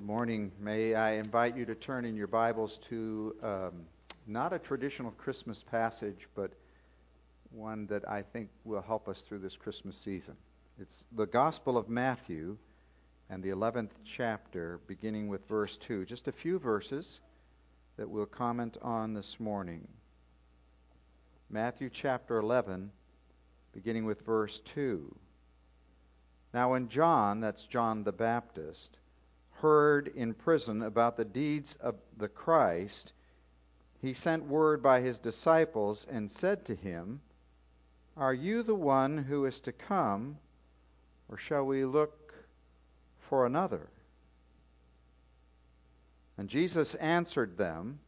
Good morning. May I invite you to turn in your Bibles to um, not a traditional Christmas passage, but one that I think will help us through this Christmas season. It's the Gospel of Matthew and the 11th chapter, beginning with verse 2. Just a few verses that we'll comment on this morning. Matthew chapter 11, beginning with verse 2. Now, when John, that's John the Baptist, heard in prison about the deeds of the Christ, he sent word by his disciples and said to him, Are you the one who is to come, or shall we look for another? And Jesus answered them,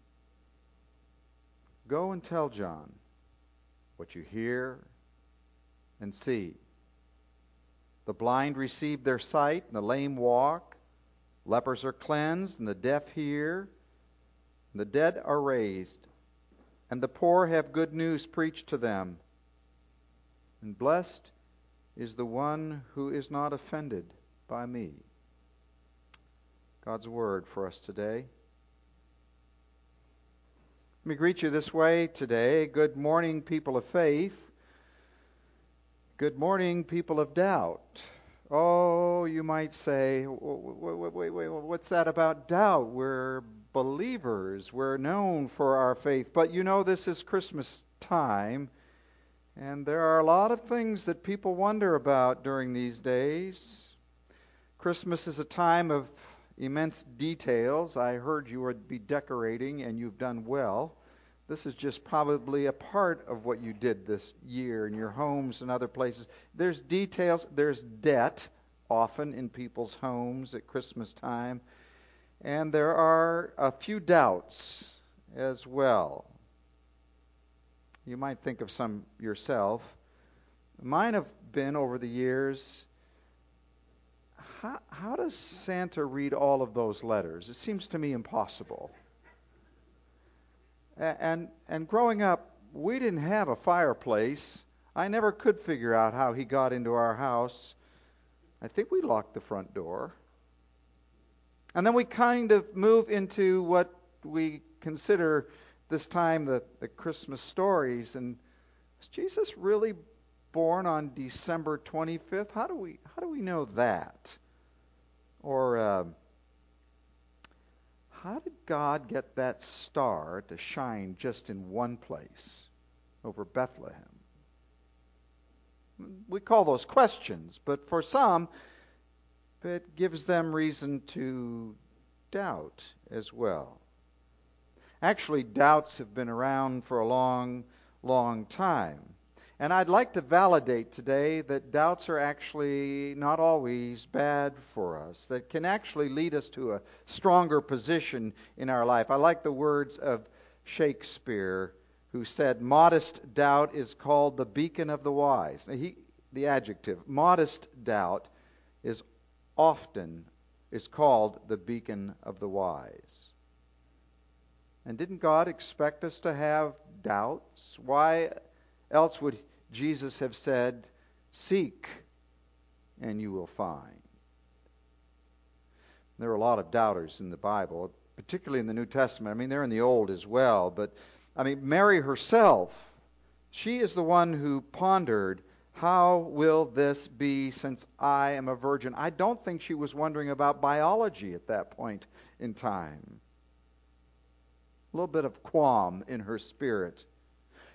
Go and tell John what you hear and see. The blind receive their sight, and the lame walk Lepers are cleansed, and the deaf hear, and the dead are raised, and the poor have good news preached to them. And blessed is the one who is not offended by me. God's word for us today. Let me greet you this way today. Good morning, people of faith. Good morning, people of doubt. Oh, you might say, wait, wait, wait, what's that about doubt? We're believers. We're known for our faith. But you know, this is Christmas time, and there are a lot of things that people wonder about during these days. Christmas is a time of immense details. I heard you would be decorating, and you've done well. This is just probably a part of what you did this year in your homes and other places. There's details, there's debt often in people's homes at Christmas time, and there are a few doubts as well. You might think of some yourself. Mine have been over the years. How, how does Santa read all of those letters? It seems to me impossible. And, and growing up, we didn't have a fireplace. I never could figure out how he got into our house. I think we locked the front door. And then we kind of move into what we consider this time the, the Christmas stories. And was Jesus really born on December 25th? How do we how do we know that? Or uh, how did God get that star to shine just in one place over Bethlehem? We call those questions, but for some, it gives them reason to doubt as well. Actually, doubts have been around for a long, long time. And I'd like to validate today that doubts are actually not always bad for us, that can actually lead us to a stronger position in our life. I like the words of Shakespeare, who said, Modest doubt is called the beacon of the wise. Now, he, the adjective, modest doubt is often is called the beacon of the wise. And didn't God expect us to have doubts? Why else would Jesus have said, Seek and you will find. There are a lot of doubters in the Bible, particularly in the New Testament. I mean, they're in the Old as well. But, I mean, Mary herself, she is the one who pondered, How will this be since I am a virgin? I don't think she was wondering about biology at that point in time. A little bit of qualm in her spirit.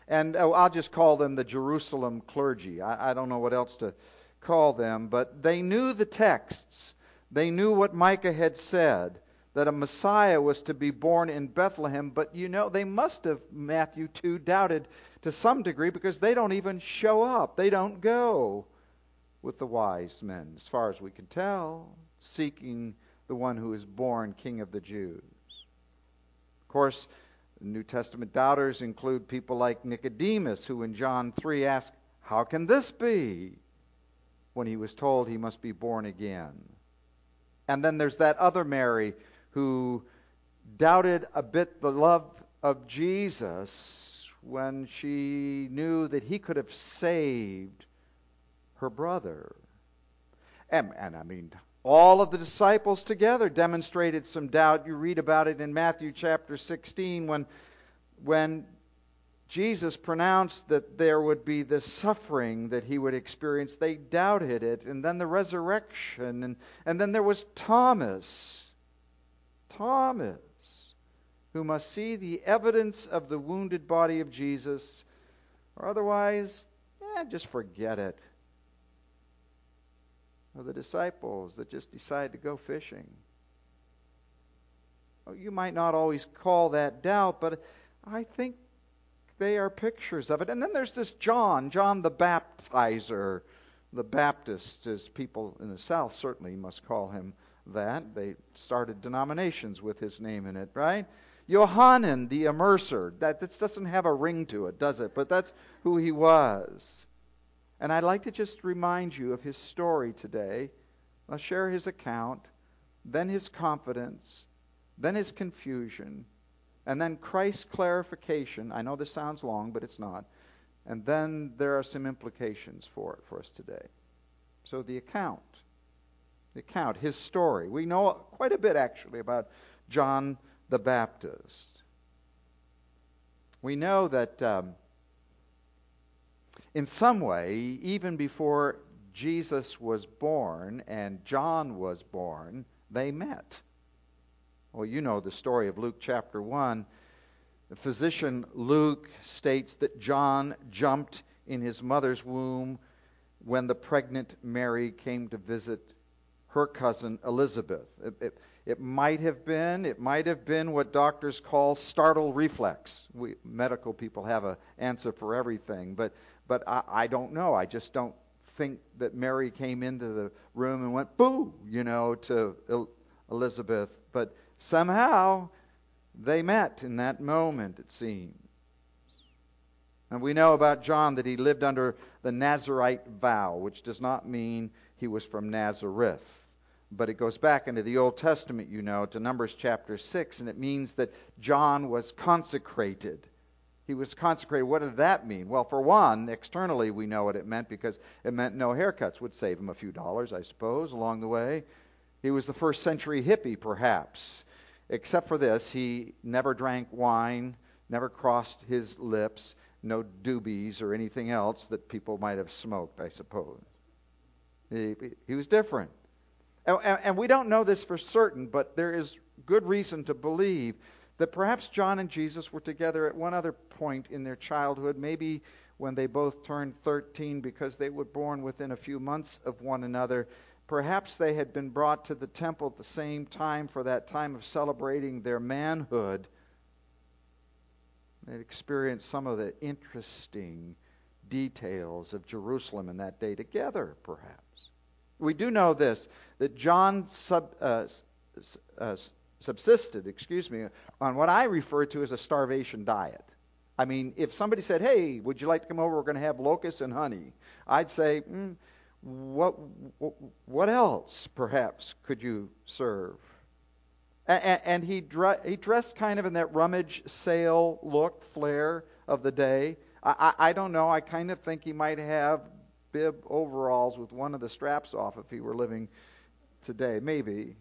And oh, I'll just call them the Jerusalem clergy. I, I don't know what else to call them, but they knew the texts. They knew what Micah had said that a Messiah was to be born in Bethlehem, but you know, they must have, Matthew 2, doubted to some degree because they don't even show up. They don't go with the wise men, as far as we can tell, seeking the one who is born King of the Jews. Of course, New Testament doubters include people like Nicodemus, who in John 3 asked, How can this be? when he was told he must be born again. And then there's that other Mary who doubted a bit the love of Jesus when she knew that he could have saved her brother. And, and I mean, All of the disciples together demonstrated some doubt. You read about it in Matthew chapter 16 when, when Jesus pronounced that there would be the suffering that he would experience. They doubted it. And then the resurrection. And, and then there was Thomas. Thomas, who must see the evidence of the wounded body of Jesus, or otherwise, eh, just forget it or the disciples that just decide to go fishing. Oh, you might not always call that doubt, but I think they are pictures of it. And then there's this John, John the Baptizer. The Baptist, as people in the South certainly must call him that. They started denominations with his name in it, right? Johanan the Immerser. That this doesn't have a ring to it, does it? But that's who he was. And I'd like to just remind you of his story today. I'll share his account, then his confidence, then his confusion, and then Christ's clarification. I know this sounds long, but it's not. And then there are some implications for it for us today. So the account, the account, his story. We know quite a bit actually about John the Baptist. We know that. Um, in some way, even before Jesus was born and John was born, they met. Well, you know the story of Luke chapter 1. The physician Luke states that John jumped in his mother's womb when the pregnant Mary came to visit her cousin Elizabeth. It, it, it might have been, it might have been what doctors call startle reflex. We medical people have an answer for everything, but but I, I don't know. I just don't think that Mary came into the room and went, boo, you know, to Elizabeth. But somehow they met in that moment, it seems. And we know about John that he lived under the Nazarite vow, which does not mean he was from Nazareth. But it goes back into the Old Testament, you know, to Numbers chapter 6, and it means that John was consecrated he was consecrated. What did that mean? Well, for one, externally we know what it meant because it meant no haircuts would save him a few dollars, I suppose, along the way. He was the first century hippie, perhaps. Except for this, he never drank wine, never crossed his lips, no doobies or anything else that people might have smoked, I suppose. He, he was different. And, and we don't know this for certain, but there is good reason to believe that perhaps John and Jesus were together at one other point in their childhood, maybe when they both turned 13 because they were born within a few months of one another. Perhaps they had been brought to the temple at the same time for that time of celebrating their manhood. They'd experienced some of the interesting details of Jerusalem in that day together, perhaps. We do know this that John sub, uh, uh, subsisted, excuse me, on what I refer to as a starvation diet. I mean, if somebody said, "Hey, would you like to come over? We're going to have locusts and honey," I'd say, mm, "What? What else, perhaps, could you serve?" And, he, he dressed kind of in that rummage sale look, flair of the day. I, I don't know. I kind of think he might have bib overalls with one of the straps off if he were living today. Maybe.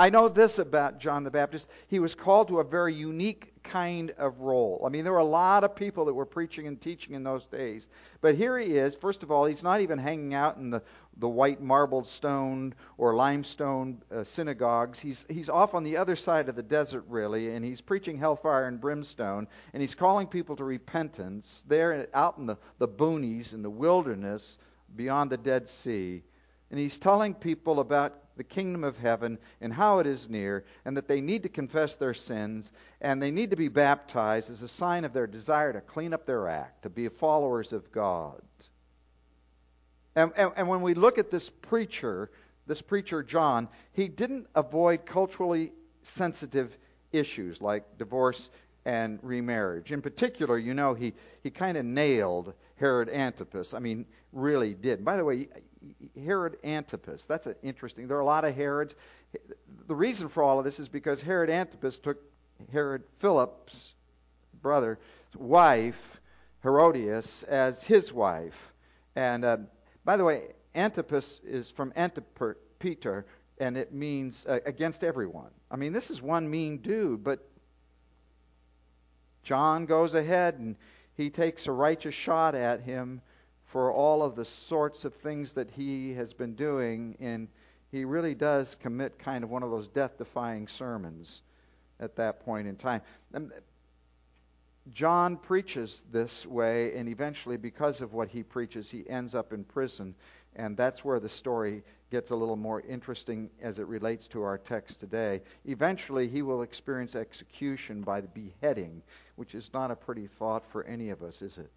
I know this about John the Baptist. He was called to a very unique kind of role. I mean, there were a lot of people that were preaching and teaching in those days. But here he is. First of all, he's not even hanging out in the, the white marbled stone or limestone uh, synagogues. He's, he's off on the other side of the desert, really, and he's preaching hellfire and brimstone, and he's calling people to repentance there out in the, the boonies, in the wilderness, beyond the Dead Sea. And he's telling people about the kingdom of heaven and how it is near, and that they need to confess their sins and they need to be baptized as a sign of their desire to clean up their act, to be followers of God. And, and, and when we look at this preacher, this preacher John, he didn't avoid culturally sensitive issues like divorce and remarriage. In particular, you know, he, he kind of nailed Herod Antipas. I mean, really did. By the way, Herod Antipas, that's an interesting. There are a lot of Herods. The reason for all of this is because Herod Antipas took Herod Philip's brother, wife, Herodias, as his wife. And uh, by the way, Antipas is from Antiper, Peter, and it means uh, against everyone. I mean, this is one mean dude, but John goes ahead and he takes a righteous shot at him for all of the sorts of things that he has been doing, and he really does commit kind of one of those death defying sermons at that point in time. And John preaches this way, and eventually, because of what he preaches, he ends up in prison. And that's where the story gets a little more interesting as it relates to our text today. Eventually, he will experience execution by the beheading, which is not a pretty thought for any of us, is it?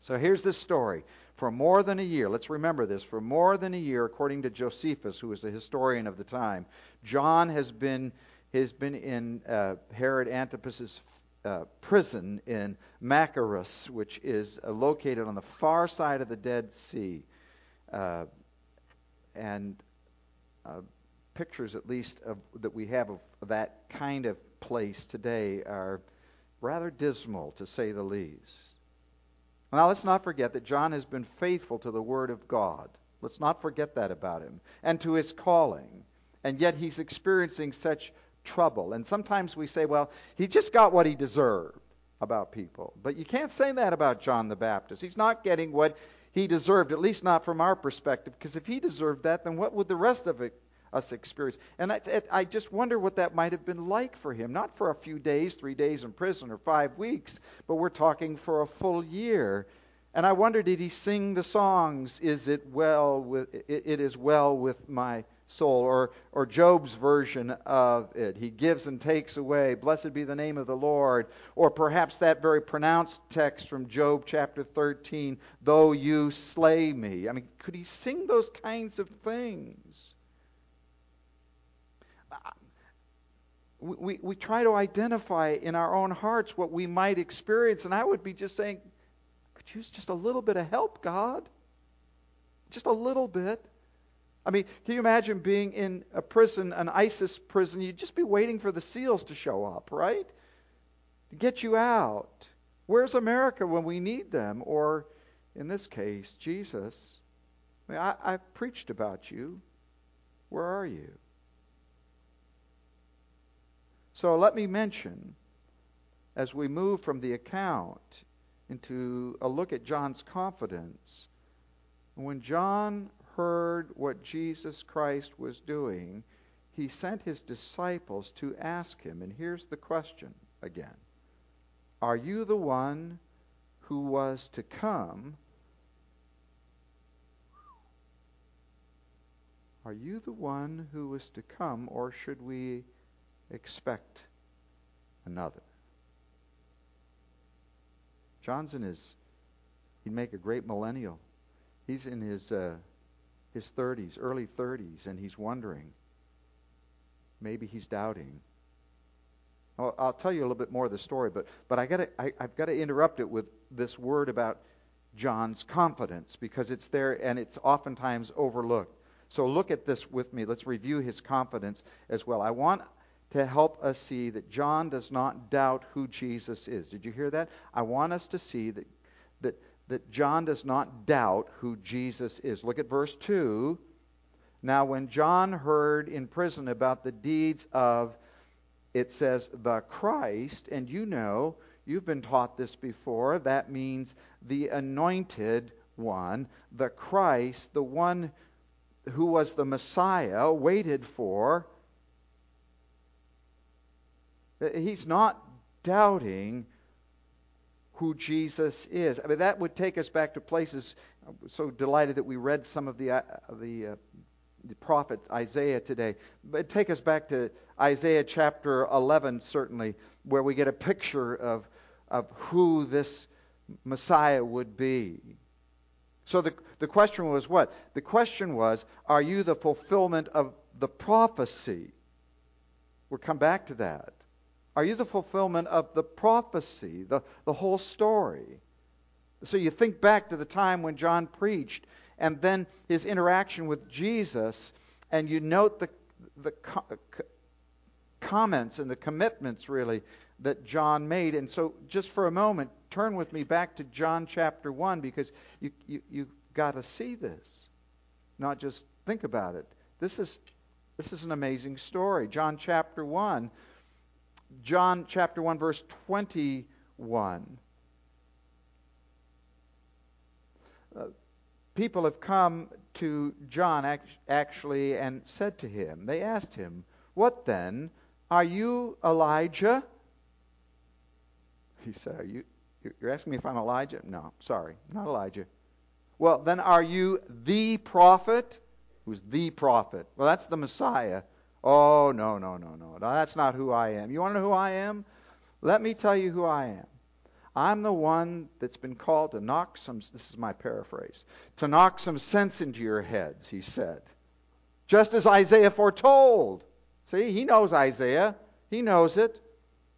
So here's this story. For more than a year, let's remember this, for more than a year, according to Josephus, who was the historian of the time, John has been, has been in uh, Herod Antipas's uh, prison in Machaerus, which is uh, located on the far side of the Dead Sea. Uh, and uh, pictures, at least, of, that we have of that kind of place today are rather dismal, to say the least. Now, let's not forget that John has been faithful to the Word of God. Let's not forget that about him and to his calling. And yet he's experiencing such trouble. And sometimes we say, well, he just got what he deserved about people. But you can't say that about John the Baptist. He's not getting what he deserved, at least not from our perspective, because if he deserved that, then what would the rest of it, us experience? And I, I just wonder what that might have been like for him. Not for a few days, three days in prison, or five weeks, but we're talking for a full year. And I wonder, did he sing the songs? Is it well with it, is well with my soul, or, or Job's version of it. He gives and takes away. Blessed be the name of the Lord. Or perhaps that very pronounced text from Job chapter 13, though you slay me. I mean, could he sing those kinds of things? We, we, try to identify in our own hearts what we might experience, and I would be just saying, could you use just a little bit of help, God? Just a little bit. I mean, can you imagine being in a prison, an ISIS prison? You'd just be waiting for the SEALs to show up, right? To get you out. Where's America when we need them? Or, in this case, Jesus. I mean, I, I've preached about you. Where are you? So let me mention, as we move from the account into a look at John's confidence, when John heard what Jesus Christ was doing, he sent his disciples to ask him. And here's the question again Are you the one who was to come? Are you the one who was to come, or should we expect another? John's in his, he'd make a great millennial. He's in his uh, his 30s, early 30s, and he's wondering. Maybe he's doubting. I'll, I'll tell you a little bit more of the story, but, but I gotta, I, I've got to interrupt it with this word about John's confidence because it's there and it's oftentimes overlooked. So look at this with me. Let's review his confidence as well. I want to help us see that John does not doubt who Jesus is. Did you hear that? I want us to see that, that that John does not doubt who Jesus is. Look at verse 2. Now, when John heard in prison about the deeds of, it says, the Christ, and you know, you've been taught this before, that means the anointed one, the Christ, the one who was the Messiah, waited for. He's not doubting who Jesus is. I mean, that would take us back to places. I'm so delighted that we read some of the uh, the, uh, the prophet Isaiah today. But take us back to Isaiah chapter 11, certainly, where we get a picture of of who this Messiah would be. So the the question was what? The question was, are you the fulfillment of the prophecy? We'll come back to that. Are you the fulfillment of the prophecy, the, the whole story? So you think back to the time when John preached and then his interaction with Jesus, and you note the, the co- comments and the commitments, really, that John made. And so, just for a moment, turn with me back to John chapter 1 because you, you, you've got to see this, not just think about it. This is this is an amazing story. John chapter 1. John chapter 1 verse 21. Uh, people have come to John actually and said to him, they asked him, What then? Are you Elijah? He said, Are you you're asking me if I'm Elijah? No, sorry, not Elijah. Well, then are you the prophet? Who's the prophet? Well, that's the Messiah. Oh, no, no, no, no. That's not who I am. You want to know who I am? Let me tell you who I am. I'm the one that's been called to knock some, this is my paraphrase, to knock some sense into your heads, he said. Just as Isaiah foretold. See, he knows Isaiah, he knows it.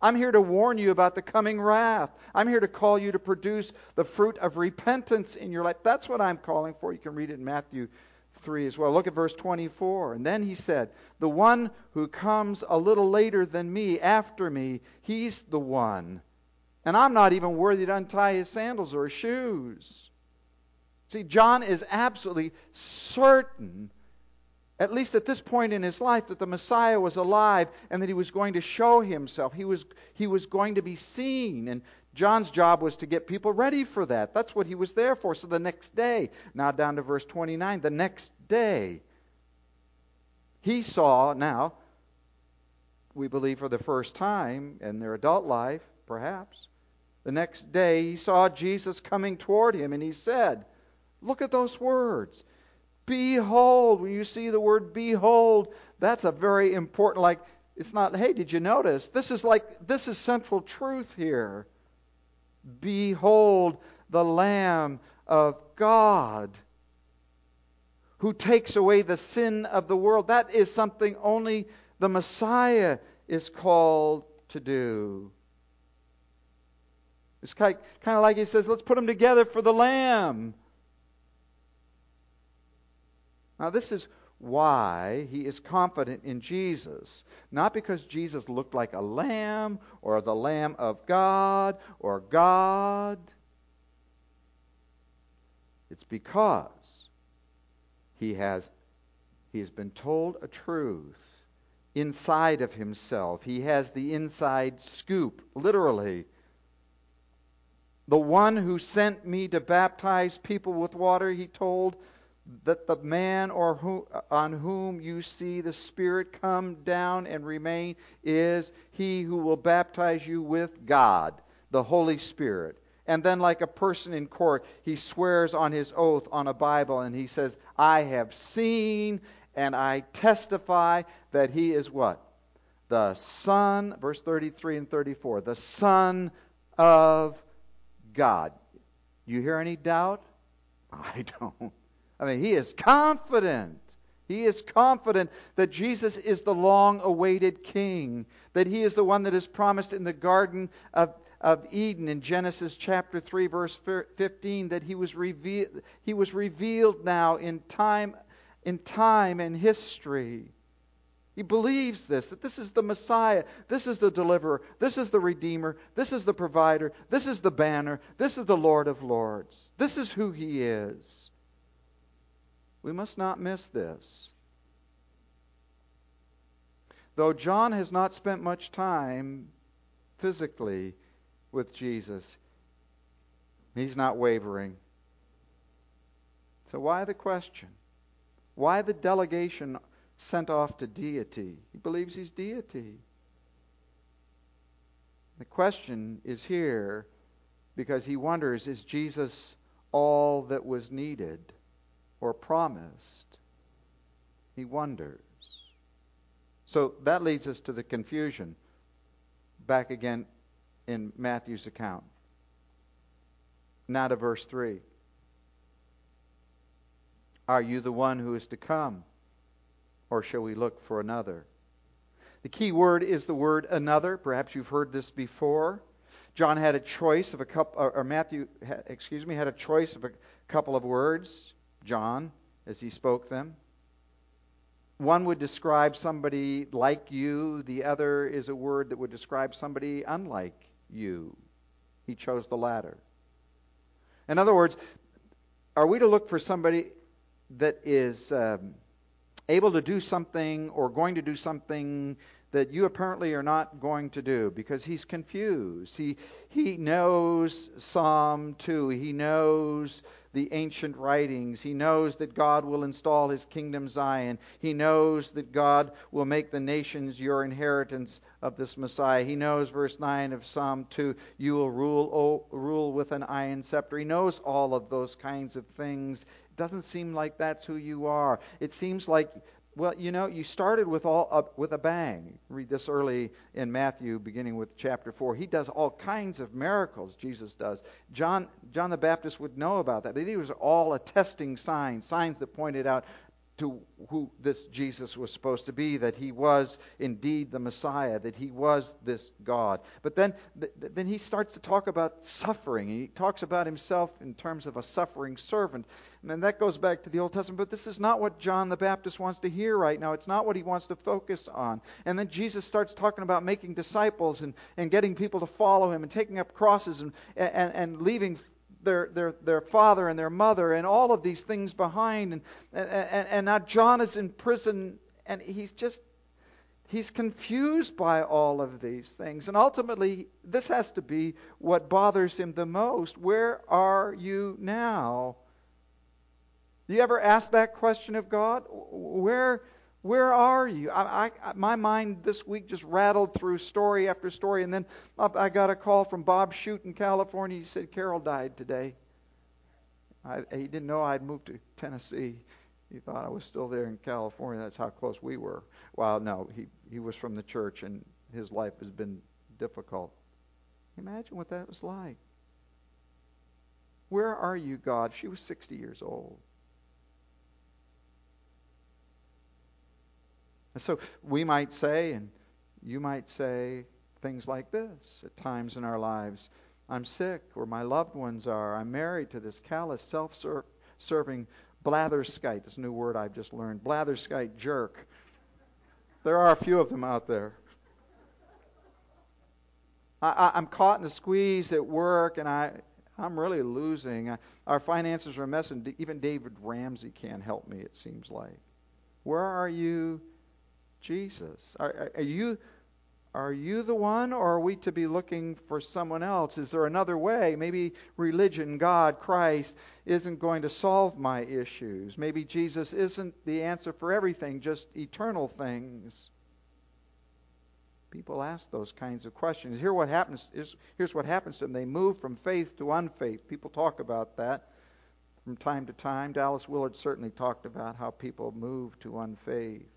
I'm here to warn you about the coming wrath. I'm here to call you to produce the fruit of repentance in your life. That's what I'm calling for. You can read it in Matthew 3 as well. Look at verse 24. And then he said, The one who comes a little later than me, after me, he's the one. And I'm not even worthy to untie his sandals or his shoes. See, John is absolutely certain at least at this point in his life, that the Messiah was alive and that he was going to show himself. He was, he was going to be seen. And John's job was to get people ready for that. That's what he was there for. So the next day, now down to verse 29, the next day, he saw now, we believe for the first time in their adult life, perhaps, the next day he saw Jesus coming toward him and he said, Look at those words. Behold, when you see the word behold, that's a very important, like, it's not, hey, did you notice? This is like, this is central truth here. Behold the Lamb of God who takes away the sin of the world. That is something only the Messiah is called to do. It's kind of like he says, let's put them together for the Lamb. Now, this is why he is confident in Jesus. Not because Jesus looked like a lamb or the Lamb of God or God. It's because he has, he has been told a truth inside of himself. He has the inside scoop, literally. The one who sent me to baptize people with water, he told, that the man or who, on whom you see the Spirit come down and remain is he who will baptize you with God, the Holy Spirit. And then, like a person in court, he swears on his oath on a Bible and he says, I have seen and I testify that he is what? The Son, verse 33 and 34, the Son of God. You hear any doubt? I don't. I mean, he is confident. He is confident that Jesus is the long awaited king, that he is the one that is promised in the Garden of, of Eden in Genesis chapter 3, verse 15, that he was, revealed, he was revealed now in time, in time and history. He believes this, that this is the Messiah, this is the deliverer, this is the Redeemer, this is the provider, this is the banner, this is the Lord of Lords. This is who he is. We must not miss this. Though John has not spent much time physically with Jesus, he's not wavering. So, why the question? Why the delegation sent off to deity? He believes he's deity. The question is here because he wonders is Jesus all that was needed? Or promised. He wonders. So that leads us to the confusion. Back again in Matthew's account. Now to verse 3. Are you the one who is to come? Or shall we look for another? The key word is the word another. Perhaps you've heard this before. John had a choice of a couple, or Matthew, excuse me, had a choice of a couple of words. John as he spoke them. One would describe somebody like you, the other is a word that would describe somebody unlike you. He chose the latter. In other words, are we to look for somebody that is um, able to do something or going to do something that you apparently are not going to do because he's confused. He, he knows Psalm 2. He knows the ancient writings. He knows that God will install his kingdom Zion. He knows that God will make the nations your inheritance of this Messiah. He knows, verse 9 of Psalm 2, you will rule, oh, rule with an iron scepter. He knows all of those kinds of things. It doesn't seem like that's who you are. It seems like well, you know, you started with all up with a bang. Read this early in Matthew, beginning with chapter four. He does all kinds of miracles. Jesus does. John John the Baptist would know about that. These were all attesting signs, signs that pointed out to who this Jesus was supposed to be, that he was indeed the Messiah, that he was this God. But then, then he starts to talk about suffering. He talks about himself in terms of a suffering servant. And that goes back to the Old Testament. But this is not what John the Baptist wants to hear right now. It's not what he wants to focus on. And then Jesus starts talking about making disciples and, and getting people to follow him and taking up crosses and, and, and leaving their, their, their father and their mother and all of these things behind. And, and, and now John is in prison and he's just, he's confused by all of these things. And ultimately, this has to be what bothers him the most. Where are you now? Do you ever ask that question of God? Where where are you? I, I, my mind this week just rattled through story after story, and then I got a call from Bob Shute in California. He said Carol died today. I, he didn't know I'd moved to Tennessee. He thought I was still there in California. That's how close we were. Well, no, he he was from the church, and his life has been difficult. Imagine what that was like. Where are you, God? She was 60 years old. And so we might say, and you might say things like this at times in our lives I'm sick, or my loved ones are. I'm married to this callous, self serving blatherskite. This new word I've just learned. Blatherskite jerk. There are a few of them out there. I, am caught in a squeeze at work, and I, I'm really losing. Our finances are a mess, and even David Ramsey can't help me, it seems like. Where are you Jesus? Are, are, you are you the one, or are we to be looking for someone else? Is there another way? Maybe religion, God, Christ, isn't going to solve my issues. Maybe Jesus isn't the answer for everything, just eternal things. People ask those kinds of questions. Here what happens here's what happens to them. They move from faith to unfaith. People talk about that from time to time. Dallas Willard certainly talked about how people move to unfaith.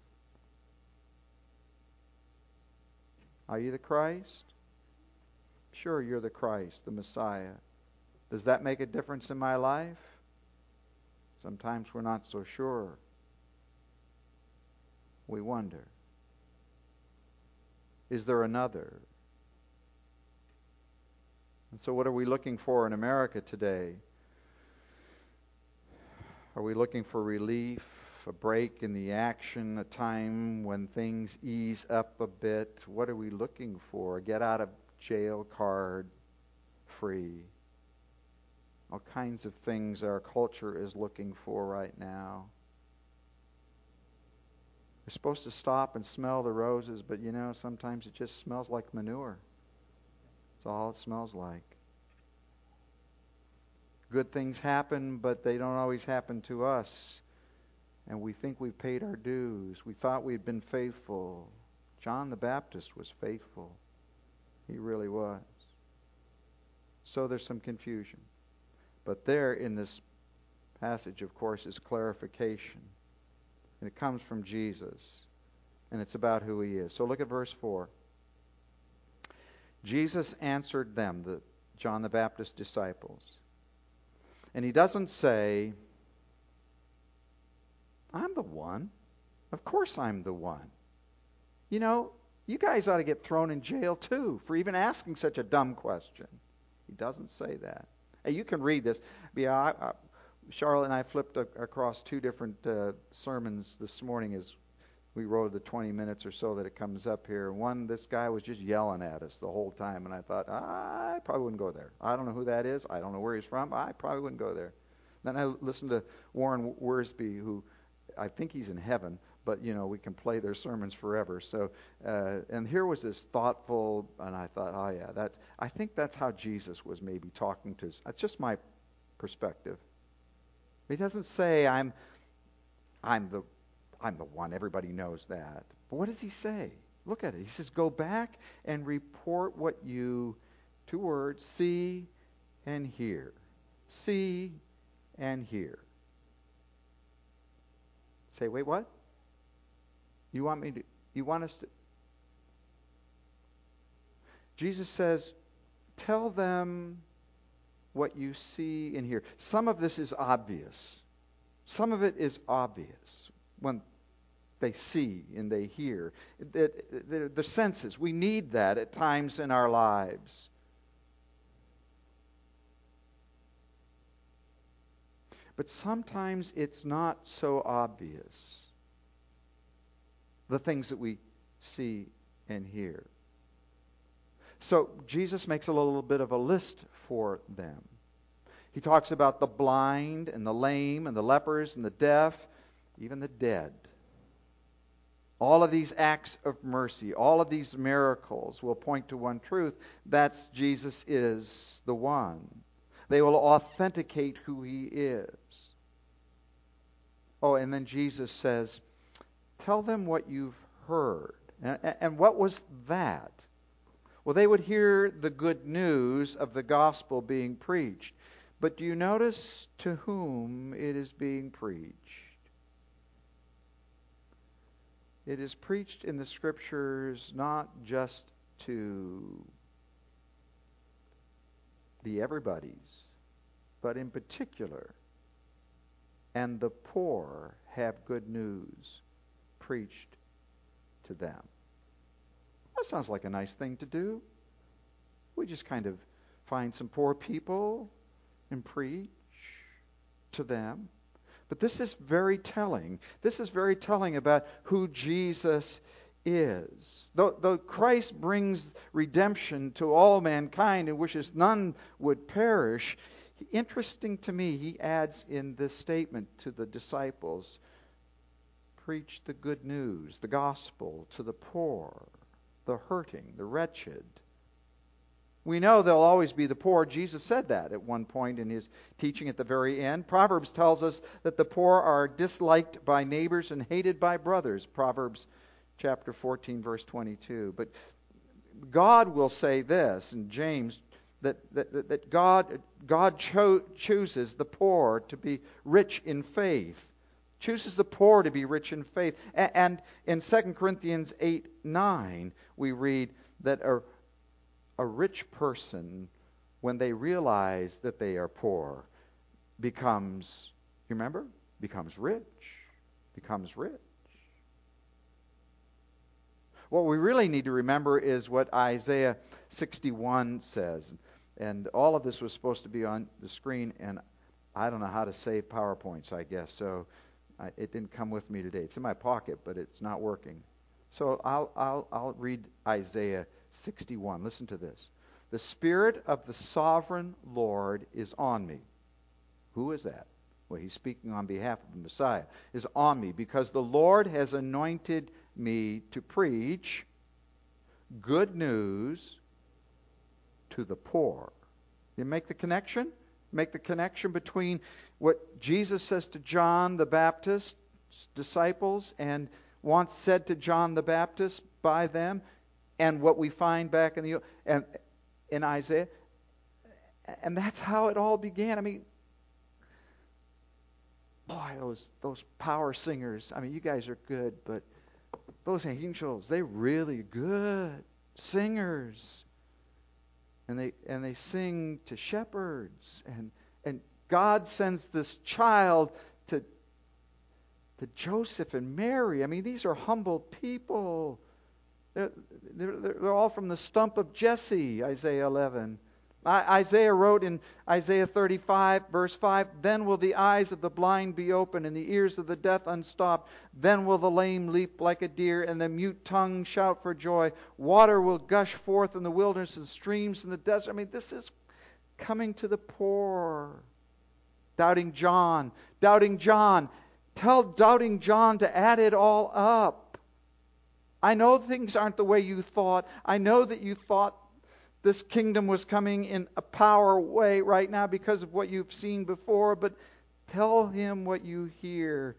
Are you the Christ? Sure, you're the Christ, the Messiah. Does that make a difference in my life? Sometimes we're not so sure. We wonder. Is there another? And so, what are we looking for in America today? Are we looking for relief? A break in the action, a time when things ease up a bit. What are we looking for? Get out of jail card free. All kinds of things our culture is looking for right now. We're supposed to stop and smell the roses, but you know, sometimes it just smells like manure. That's all it smells like. Good things happen, but they don't always happen to us and we think we've paid our dues. We thought we'd been faithful. John the Baptist was faithful. He really was. So there's some confusion. But there in this passage, of course, is clarification. And it comes from Jesus. And it's about who he is. So look at verse 4. Jesus answered them, the John the Baptist disciples. And he doesn't say, I'm the one. Of course I'm the one. You know, you guys ought to get thrown in jail too for even asking such a dumb question. He doesn't say that. Hey, you can read this. Yeah, I, I, Charlotte and I flipped a, across two different uh, sermons this morning as we rode the 20 minutes or so that it comes up here. One, this guy was just yelling at us the whole time, and I thought, I probably wouldn't go there. I don't know who that is. I don't know where he's from. I probably wouldn't go there. Then I listened to Warren Wiersbe, who I think he's in heaven, but you know we can play their sermons forever. So, uh, and here was this thoughtful, and I thought, oh yeah, that's. I think that's how Jesus was maybe talking to. That's just my perspective. He doesn't say I'm, I'm the, I'm the one. Everybody knows that. But what does he say? Look at it. He says, go back and report what you, two words, see and hear. See and hear. Say, wait, what? You want me to, you want us to? Jesus says, tell them what you see and hear. Some of this is obvious. Some of it is obvious when they see and they hear. The, the, the senses, we need that at times in our lives. But sometimes it's not so obvious the things that we see and hear. So Jesus makes a little bit of a list for them. He talks about the blind and the lame and the lepers and the deaf, even the dead. All of these acts of mercy, all of these miracles will point to one truth that's Jesus is the one. They will authenticate who he is. Oh, and then Jesus says, Tell them what you've heard. And, what was that? Well, they would hear the good news of the gospel being preached. But do you notice to whom it is being preached? It is preached in the scriptures not just to the everybody's, but in particular, and the poor have good news preached to them. That sounds like a nice thing to do. We just kind of find some poor people and preach to them. But this is very telling. This is very telling about who Jesus is. Though, though, Christ brings redemption to all mankind and wishes none would perish, interesting to me, he adds in this statement to the disciples preach the good news, the gospel to the poor, the hurting, the wretched. We know there'll always be the poor. Jesus said that at one point in his teaching at the very end. Proverbs tells us that the poor are disliked by neighbors and hated by brothers. Proverbs chapter 14, verse 22. But God will say this in James that, that, that God, God cho- chooses the poor to be rich in faith chooses the poor to be rich in faith. And in 2 Corinthians 8 9, we read that a, a rich person, when they realize that they are poor, becomes, you remember? Becomes rich. Becomes rich. What we really need to remember is what Isaiah 61 says. And all of this was supposed to be on the screen, and I don't know how to save PowerPoints, I guess. So I, it didn't come with me today. It's in my pocket, but it's not working. So I'll, I'll, I'll read Isaiah 61. Listen to this. The Spirit of the sovereign Lord is on me. Who is that? Well, he's speaking on behalf of the Messiah. Is on me because the Lord has anointed me to preach good news to the poor. You make the connection? Make the connection between what Jesus says to John the Baptist's disciples, and once said to John the Baptist by them, and what we find back in the and in Isaiah. And that's how it all began. I mean, boy, those those power singers. I mean, you guys are good, but those angels, they really good singers. And they and they sing to shepherds and and God sends this child to, to Joseph and Mary. I mean, these are humble people. They're, they're, they're all from the stump of Jesse, Isaiah 11. Isaiah wrote in Isaiah 35, verse 5 Then will the eyes of the blind be opened, and the ears of the deaf unstopped. Then will the lame leap like a deer, and the mute tongue shout for joy. Water will gush forth in the wilderness and streams in the desert. I mean, this is coming to the poor. Doubting John. Doubting John. Tell doubting John to add it all up. I know things aren't the way you thought. I know that you thought this kingdom was coming in a power way right now because of what you've seen before, but tell him what you hear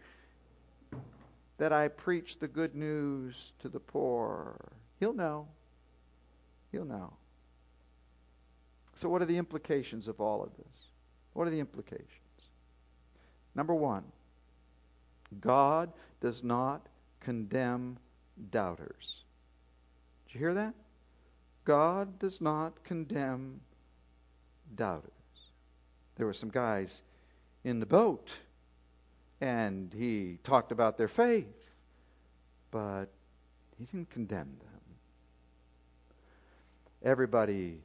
that I preach the good news to the poor. He'll know. He'll know. So, what are the implications of all of this? What are the implications? Number one, God does not condemn doubters. Did you hear that? God does not condemn doubters. There were some guys in the boat, and he talked about their faith, but he didn't condemn them. Everybody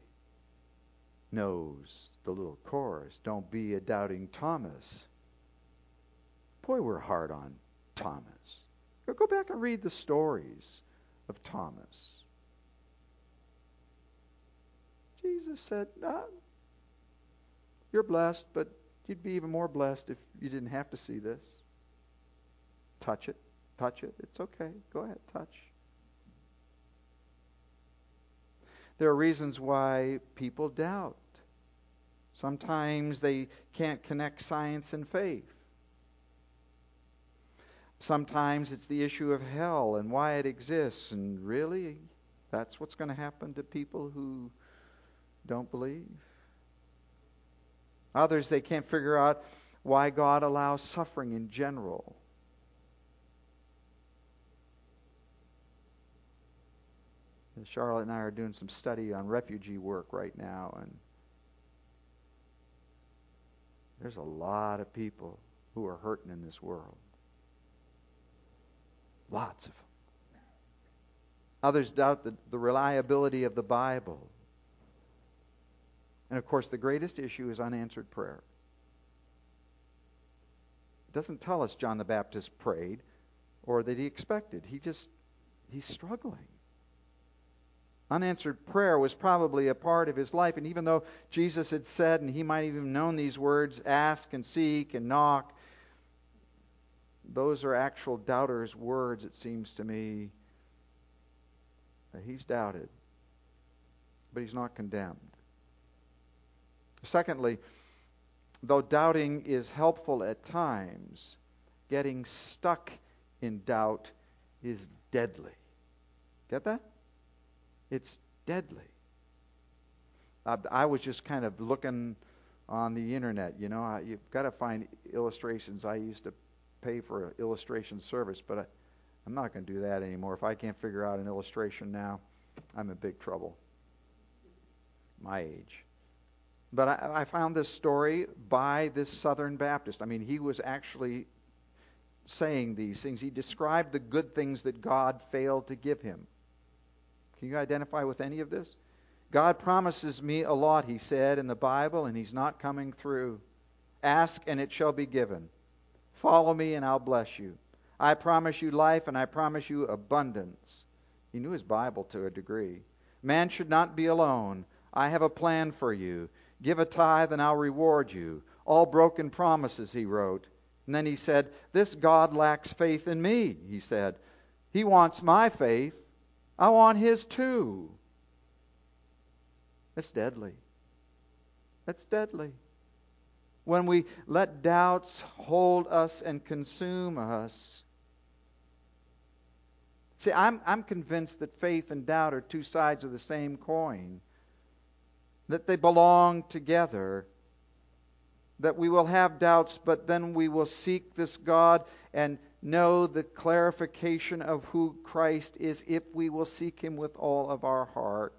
knows the little chorus Don't be a doubting Thomas. Boy, we're hard on Thomas. Go back and read the stories of Thomas. Jesus said, ah, You're blessed, but you'd be even more blessed if you didn't have to see this. Touch it. Touch it. It's okay. Go ahead, touch. There are reasons why people doubt. Sometimes they can't connect science and faith. Sometimes it's the issue of hell and why it exists, and really, that's what's going to happen to people who don't believe. Others, they can't figure out why God allows suffering in general. Charlotte and I are doing some study on refugee work right now, and there's a lot of people who are hurting in this world. Lots of them. Others doubt the, the reliability of the Bible. And of course, the greatest issue is unanswered prayer. It doesn't tell us John the Baptist prayed or that he expected. He just, he's struggling. Unanswered prayer was probably a part of his life. And even though Jesus had said, and he might even known these words, ask and seek and knock, those are actual doubters' words, it seems to me. He's doubted, but he's not condemned. Secondly, though doubting is helpful at times, getting stuck in doubt is deadly. Get that? It's deadly. I, I was just kind of looking on the internet. You know, I, you've got to find illustrations. I used to pay for an illustration service, but I, I'm not going to do that anymore. If I can't figure out an illustration now, I'm in big trouble. My age. But I, I found this story by this Southern Baptist. I mean, he was actually saying these things. He described the good things that God failed to give him. Can you identify with any of this? God promises me a lot, he said in the Bible, and he's not coming through. Ask and it shall be given. Follow me and I'll bless you. I promise you life and I promise you abundance. He knew his Bible to a degree. Man should not be alone. I have a plan for you. Give a tithe and I'll reward you. All broken promises, he wrote. And then he said, This God lacks faith in me, he said. He wants my faith. I want his too. That's deadly. That's deadly. When we let doubts hold us and consume us. See, I'm, I'm convinced that faith and doubt are two sides of the same coin, that they belong together, that we will have doubts, but then we will seek this God and know the clarification of who Christ is if we will seek him with all of our heart.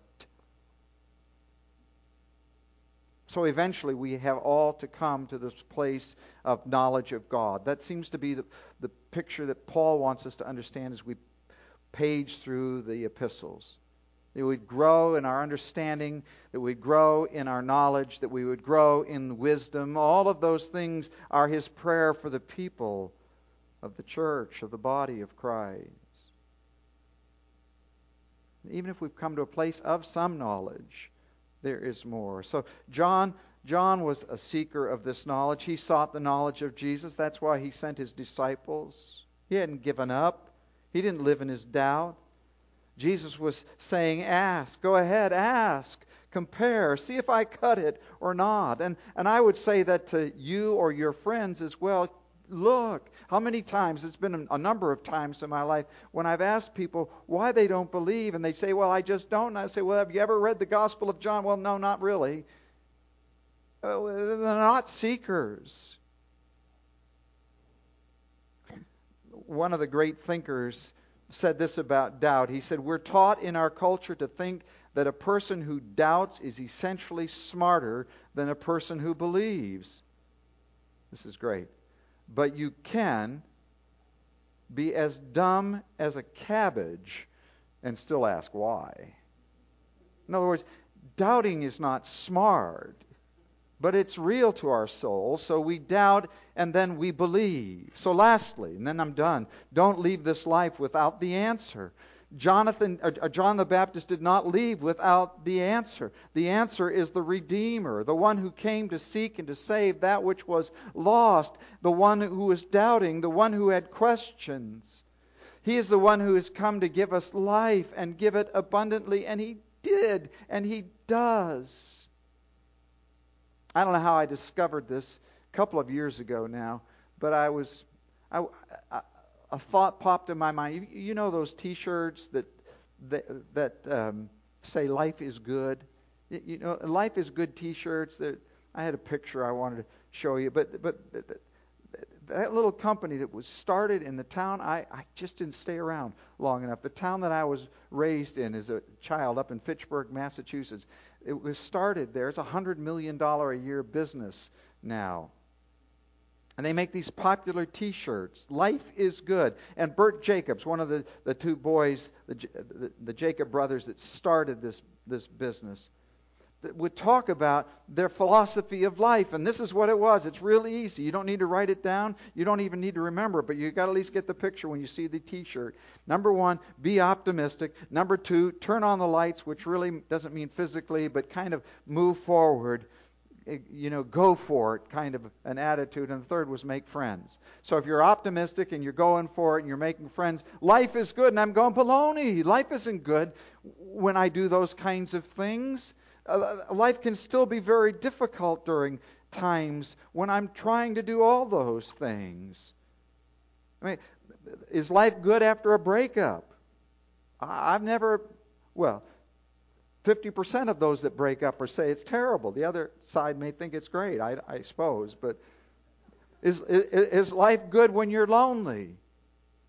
So eventually we have all to come to this place of knowledge of God. That seems to be the, the picture that Paul wants us to understand as we page through the epistles. That we would grow in our understanding, that we would grow in our knowledge, that we would grow in wisdom. All of those things are his prayer for the people of the church, of the body of Christ. Even if we've come to a place of some knowledge, there is more. So John John was a seeker of this knowledge. He sought the knowledge of Jesus. That's why he sent his disciples. He hadn't given up, he didn't live in his doubt. Jesus was saying, Ask. Go ahead, ask. Compare. See if I cut it or not. And, and I would say that to you or your friends as well. Look, how many times, it's been a number of times in my life, when I've asked people why they don't believe, and they say, Well, I just don't. And I say, Well, have you ever read the Gospel of John? Well, no, not really. Uh, they're not seekers. One of the great thinkers said this about doubt. He said, We're taught in our culture to think that a person who doubts is essentially smarter than a person who believes. This is great. But you can be as dumb as a cabbage and still ask why. In other words, doubting is not smart but it's real to our soul. So we doubt and then we believe. So, lastly, and then I'm done, don't leave this life without the answer. Jonathan, uh, uh, John the Baptist did not leave without the answer. The answer is the Redeemer, the one who came to seek and to save that which was lost, the one who was doubting, the one who had questions. He is the one who has come to give us life and give it abundantly, and He did, and He does. I don't know how I discovered this a couple of years ago now, but I was, I, I, a thought popped in my mind. You, you know those T-shirts that that, that um, say "Life is good." You know, "Life is good" T-shirts. That I had a picture I wanted to show you, but but that little company that was started in the town, I, I just didn't stay around long enough. The town that I was raised in as a child up in Fitchburg, Massachusetts, it was started there. It's a $100 million a year business now. And they make these popular t shirts. Life is good. And Bert Jacobs, one of the, the two boys, the, the, the Jacob brothers that started this, this business, would talk about their philosophy of life. And this is what it was. It's really easy. You don't need to write it down. You don't even need to remember it, but you got to at least get the picture when you see the t shirt. Number one, be optimistic. Number two, turn on the lights, which really doesn't mean physically, but kind of move forward. Eh, you know, go for it, kind of an attitude. And the third was make friends. So if you're optimistic and you're going for it and you're making friends, life is good. And I'm going, baloney. Life isn't good when I do those kinds of things. Uh, life can still be very difficult during times when I'm trying to do all those things. I mean, is life good after a breakup? I've never, well, 50% of those that break up or say it's terrible. The other side may think it's great, I, I suppose. But is, is, is, life good when you're lonely?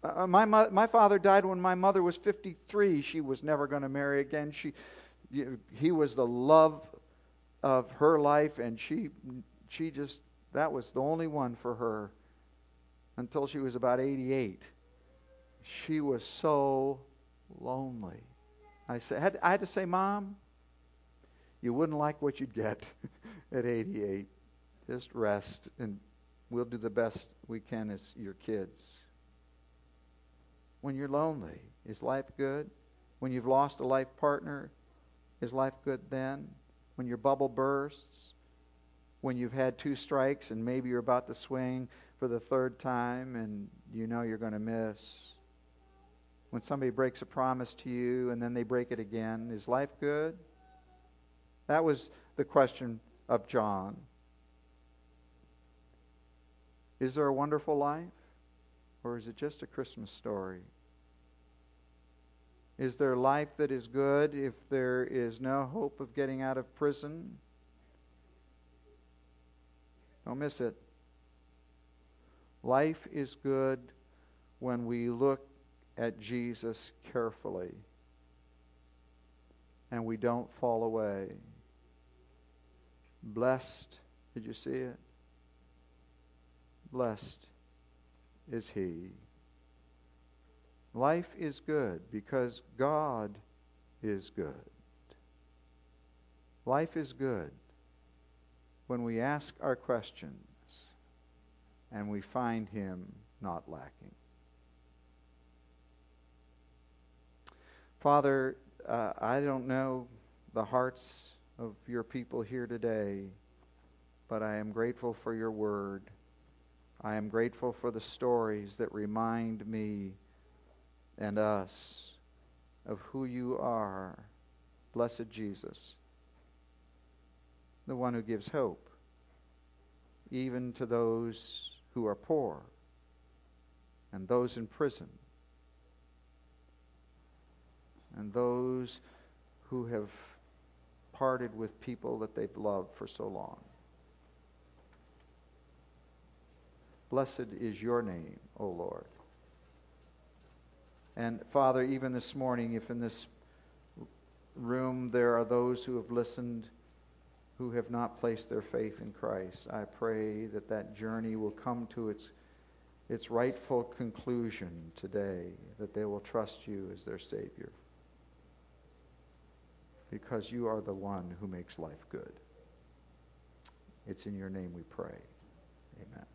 Uh, my, my father died when my mother was 53. She was never going to marry again. She, he was the love of her life, and she she just that was the only one for her until she was about 88. She was so lonely. I said I had to say, Mom, you wouldn't like what you'd get at 88. Just rest, and we'll do the best we can as your kids. When you're lonely, is life good? When you've lost a life partner, is life good then? When your bubble bursts? When you've had two strikes and maybe you're about to swing for the third time and you know you're going to miss? When somebody breaks a promise to you and then they break it again, is life good? That was the question of John. Is there a wonderful life? Or is it just a Christmas story? Is there life that is good if there is no hope of getting out of prison? Don't miss it. Life is good when we look at Jesus carefully and we don't fall away. Blessed, did you see it? Blessed is he. Life is good because God is good. Life is good when we ask our questions and we find Him not lacking. Father, uh, I don't know the hearts of your people here today, but I am grateful for your word. I am grateful for the stories that remind me and us of who you are, blessed Jesus, the one who gives hope, even to those who are poor and those in prison and those who have parted with people that they've loved for so long. Blessed is your name, O Lord. And Father, even this morning, if in this room there are those who have listened who have not placed their faith in Christ, I pray that that journey will come to its its rightful conclusion today, that they will trust you as their Savior. Because you are the one who makes life good. It's in your name we pray. Amen.